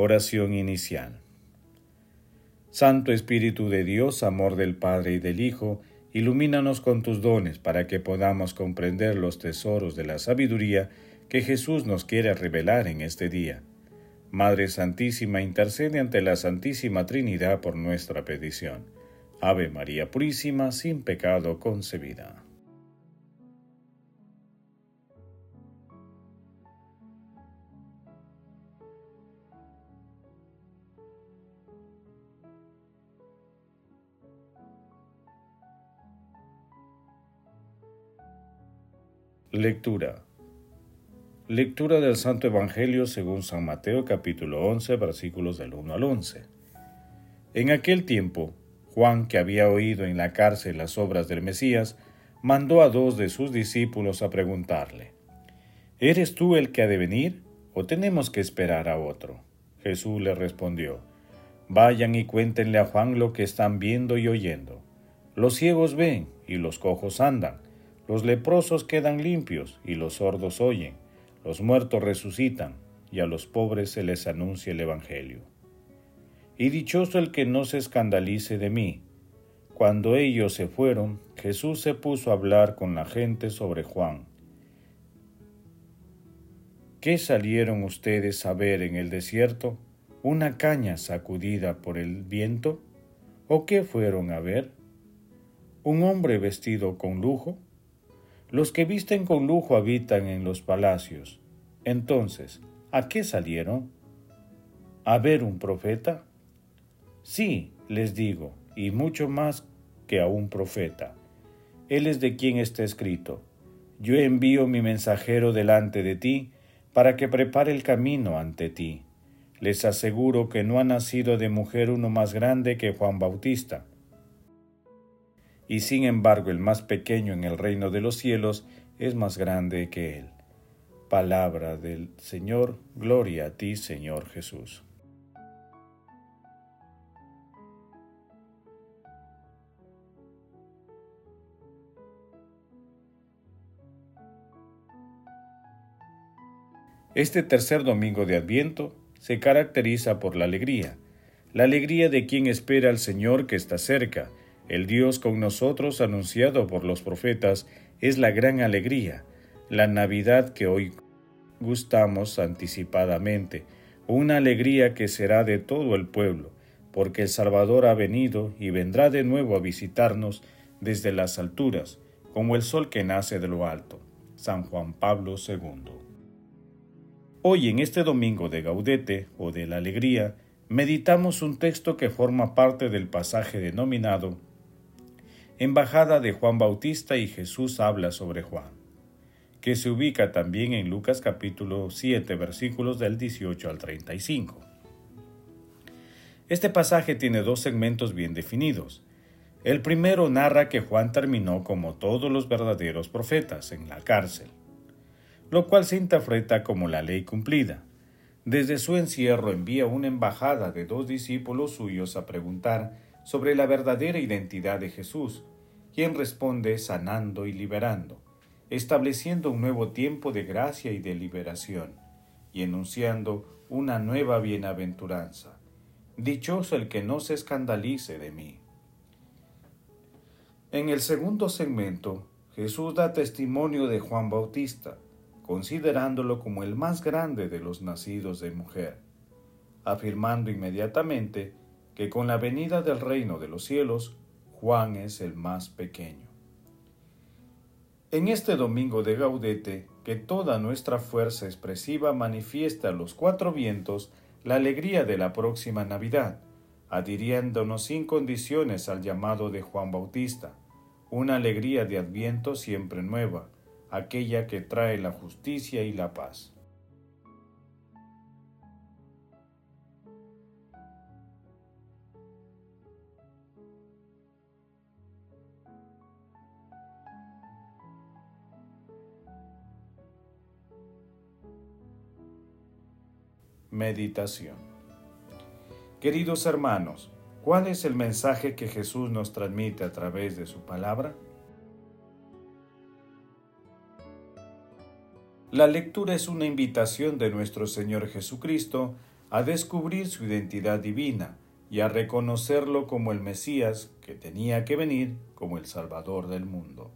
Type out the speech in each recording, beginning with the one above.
Oración inicial. Santo Espíritu de Dios, amor del Padre y del Hijo, ilumínanos con tus dones para que podamos comprender los tesoros de la sabiduría que Jesús nos quiere revelar en este día. Madre Santísima, intercede ante la Santísima Trinidad por nuestra petición. Ave María Purísima, sin pecado concebida. Lectura. Lectura del Santo Evangelio según San Mateo capítulo 11 versículos del 1 al 11. En aquel tiempo, Juan, que había oído en la cárcel las obras del Mesías, mandó a dos de sus discípulos a preguntarle, ¿Eres tú el que ha de venir o tenemos que esperar a otro? Jesús le respondió, Vayan y cuéntenle a Juan lo que están viendo y oyendo. Los ciegos ven y los cojos andan los leprosos quedan limpios y los sordos oyen, los muertos resucitan y a los pobres se les anuncia el Evangelio. Y dichoso el que no se escandalice de mí. Cuando ellos se fueron, Jesús se puso a hablar con la gente sobre Juan. ¿Qué salieron ustedes a ver en el desierto? ¿Una caña sacudida por el viento? ¿O qué fueron a ver? ¿Un hombre vestido con lujo? Los que visten con lujo habitan en los palacios. Entonces, ¿a qué salieron? ¿A ver un profeta? Sí, les digo, y mucho más que a un profeta. Él es de quien está escrito. Yo envío mi mensajero delante de ti, para que prepare el camino ante ti. Les aseguro que no ha nacido de mujer uno más grande que Juan Bautista y sin embargo el más pequeño en el reino de los cielos es más grande que él. Palabra del Señor, gloria a ti Señor Jesús. Este tercer domingo de Adviento se caracteriza por la alegría, la alegría de quien espera al Señor que está cerca, el Dios con nosotros anunciado por los profetas es la gran alegría, la Navidad que hoy gustamos anticipadamente, una alegría que será de todo el pueblo, porque el Salvador ha venido y vendrá de nuevo a visitarnos desde las alturas, como el sol que nace de lo alto. San Juan Pablo II. Hoy en este domingo de Gaudete o de la Alegría, meditamos un texto que forma parte del pasaje denominado embajada de Juan Bautista y Jesús habla sobre Juan, que se ubica también en Lucas capítulo 7 versículos del 18 al 35. Este pasaje tiene dos segmentos bien definidos. El primero narra que Juan terminó como todos los verdaderos profetas en la cárcel, lo cual se interpreta como la ley cumplida. Desde su encierro envía una embajada de dos discípulos suyos a preguntar sobre la verdadera identidad de Jesús, quien responde sanando y liberando, estableciendo un nuevo tiempo de gracia y de liberación, y enunciando una nueva bienaventuranza. Dichoso el que no se escandalice de mí. En el segundo segmento, Jesús da testimonio de Juan Bautista, considerándolo como el más grande de los nacidos de mujer, afirmando inmediatamente que con la venida del reino de los cielos, Juan es el más pequeño. En este domingo de Gaudete, que toda nuestra fuerza expresiva manifiesta a los cuatro vientos la alegría de la próxima Navidad, adhiriéndonos sin condiciones al llamado de Juan Bautista, una alegría de adviento siempre nueva, aquella que trae la justicia y la paz. Meditación Queridos hermanos, ¿cuál es el mensaje que Jesús nos transmite a través de su palabra? La lectura es una invitación de nuestro Señor Jesucristo a descubrir su identidad divina y a reconocerlo como el Mesías que tenía que venir como el Salvador del mundo.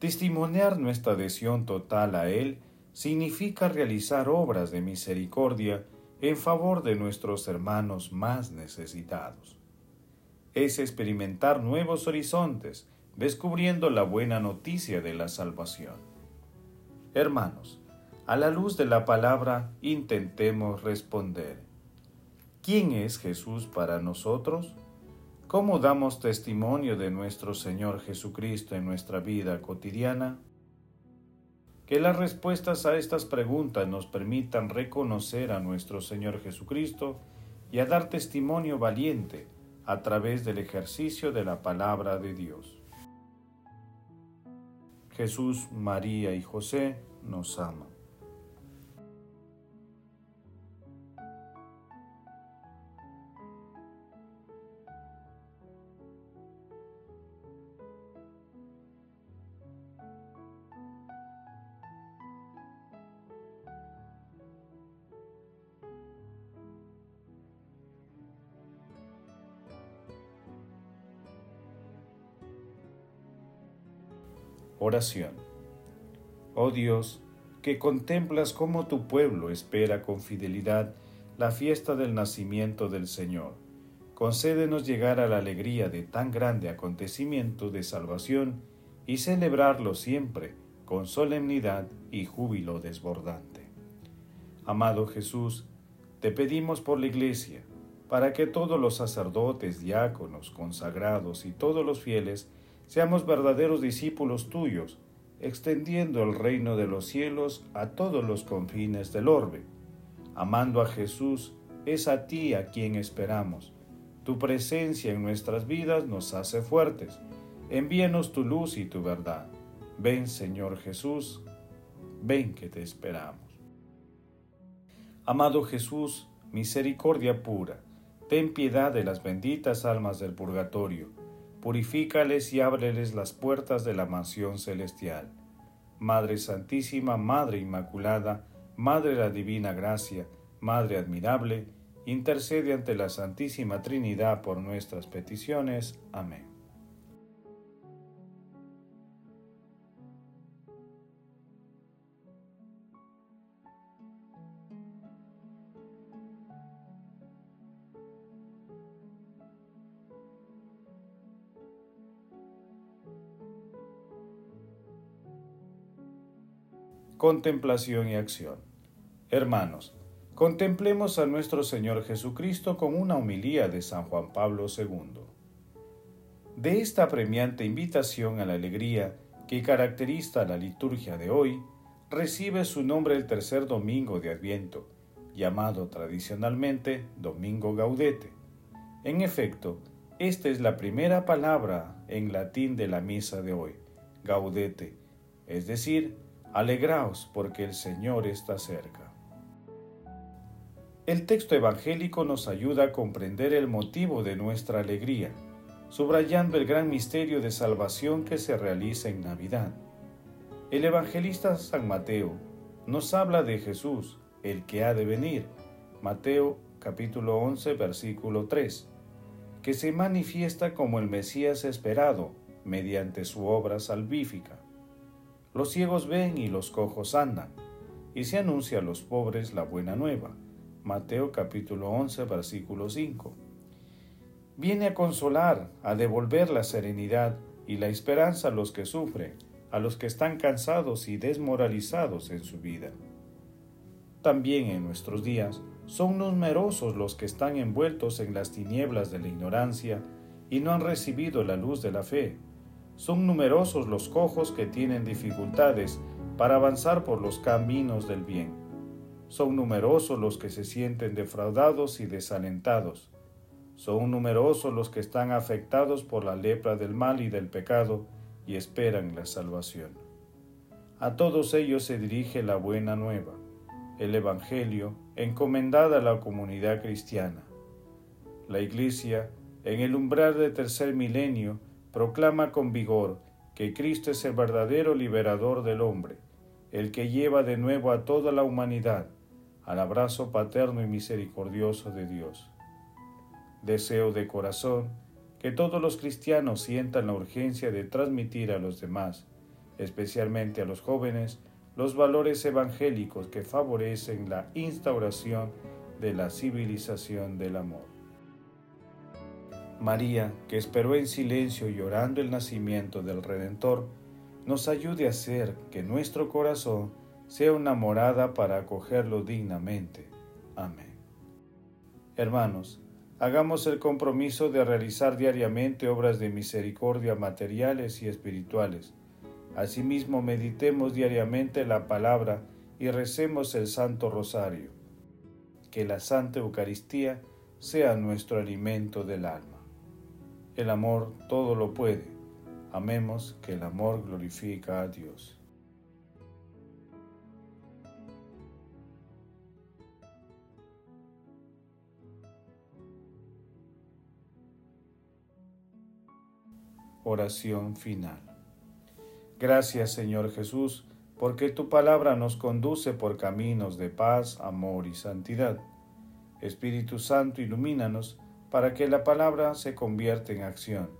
Testimoniar nuestra adhesión total a Él significa realizar obras de misericordia en favor de nuestros hermanos más necesitados. Es experimentar nuevos horizontes, descubriendo la buena noticia de la salvación. Hermanos, a la luz de la palabra intentemos responder. ¿Quién es Jesús para nosotros? ¿Cómo damos testimonio de nuestro Señor Jesucristo en nuestra vida cotidiana? Que las respuestas a estas preguntas nos permitan reconocer a nuestro Señor Jesucristo y a dar testimonio valiente a través del ejercicio de la palabra de Dios. Jesús, María y José nos aman. Oración. Oh Dios, que contemplas cómo tu pueblo espera con fidelidad la fiesta del nacimiento del Señor, concédenos llegar a la alegría de tan grande acontecimiento de salvación y celebrarlo siempre con solemnidad y júbilo desbordante. Amado Jesús, te pedimos por la Iglesia, para que todos los sacerdotes, diáconos, consagrados y todos los fieles seamos verdaderos discípulos tuyos, extendiendo el reino de los cielos a todos los confines del orbe. Amando a Jesús, es a ti a quien esperamos. Tu presencia en nuestras vidas nos hace fuertes. Envíanos tu luz y tu verdad. Ven, Señor Jesús, ven que te esperamos. Amado Jesús, misericordia pura, ten piedad de las benditas almas del purgatorio purifícales y ábreles las puertas de la mansión celestial. Madre Santísima, Madre Inmaculada, Madre de la Divina Gracia, Madre admirable, intercede ante la Santísima Trinidad por nuestras peticiones. Amén. Contemplación y acción. Hermanos, contemplemos a nuestro Señor Jesucristo con una homilía de San Juan Pablo II. De esta premiante invitación a la alegría que caracteriza la liturgia de hoy, recibe su nombre el tercer domingo de Adviento, llamado tradicionalmente Domingo Gaudete. En efecto, esta es la primera palabra en latín de la misa de hoy, gaudete, es decir, Alegraos porque el Señor está cerca. El texto evangélico nos ayuda a comprender el motivo de nuestra alegría, subrayando el gran misterio de salvación que se realiza en Navidad. El evangelista San Mateo nos habla de Jesús, el que ha de venir, Mateo capítulo 11 versículo 3, que se manifiesta como el Mesías esperado mediante su obra salvífica. Los ciegos ven y los cojos andan, y se anuncia a los pobres la buena nueva. Mateo capítulo 11, versículo 5. Viene a consolar, a devolver la serenidad y la esperanza a los que sufren, a los que están cansados y desmoralizados en su vida. También en nuestros días son numerosos los que están envueltos en las tinieblas de la ignorancia y no han recibido la luz de la fe son numerosos los cojos que tienen dificultades para avanzar por los caminos del bien. Son numerosos los que se sienten defraudados y desalentados. Son numerosos los que están afectados por la lepra del mal y del pecado y esperan la salvación. A todos ellos se dirige la buena nueva, el Evangelio encomendada a la comunidad cristiana. La Iglesia, en el umbral del tercer milenio, proclama con vigor que Cristo es el verdadero liberador del hombre, el que lleva de nuevo a toda la humanidad, al abrazo paterno y misericordioso de Dios. Deseo de corazón que todos los cristianos sientan la urgencia de transmitir a los demás, especialmente a los jóvenes, los valores evangélicos que favorecen la instauración de la civilización del amor. María, que esperó en silencio llorando el nacimiento del Redentor, nos ayude a hacer que nuestro corazón sea una morada para acogerlo dignamente. Amén. Hermanos, hagamos el compromiso de realizar diariamente obras de misericordia materiales y espirituales. Asimismo, meditemos diariamente la palabra y recemos el Santo Rosario. Que la Santa Eucaristía sea nuestro alimento del alma. El amor todo lo puede. Amemos que el amor glorifica a Dios. Oración final. Gracias Señor Jesús, porque tu palabra nos conduce por caminos de paz, amor y santidad. Espíritu Santo, ilumínanos para que la palabra se convierta en acción.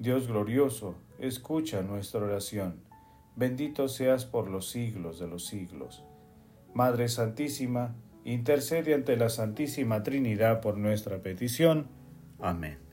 Dios glorioso, escucha nuestra oración. Bendito seas por los siglos de los siglos. Madre Santísima, intercede ante la Santísima Trinidad por nuestra petición. Amén.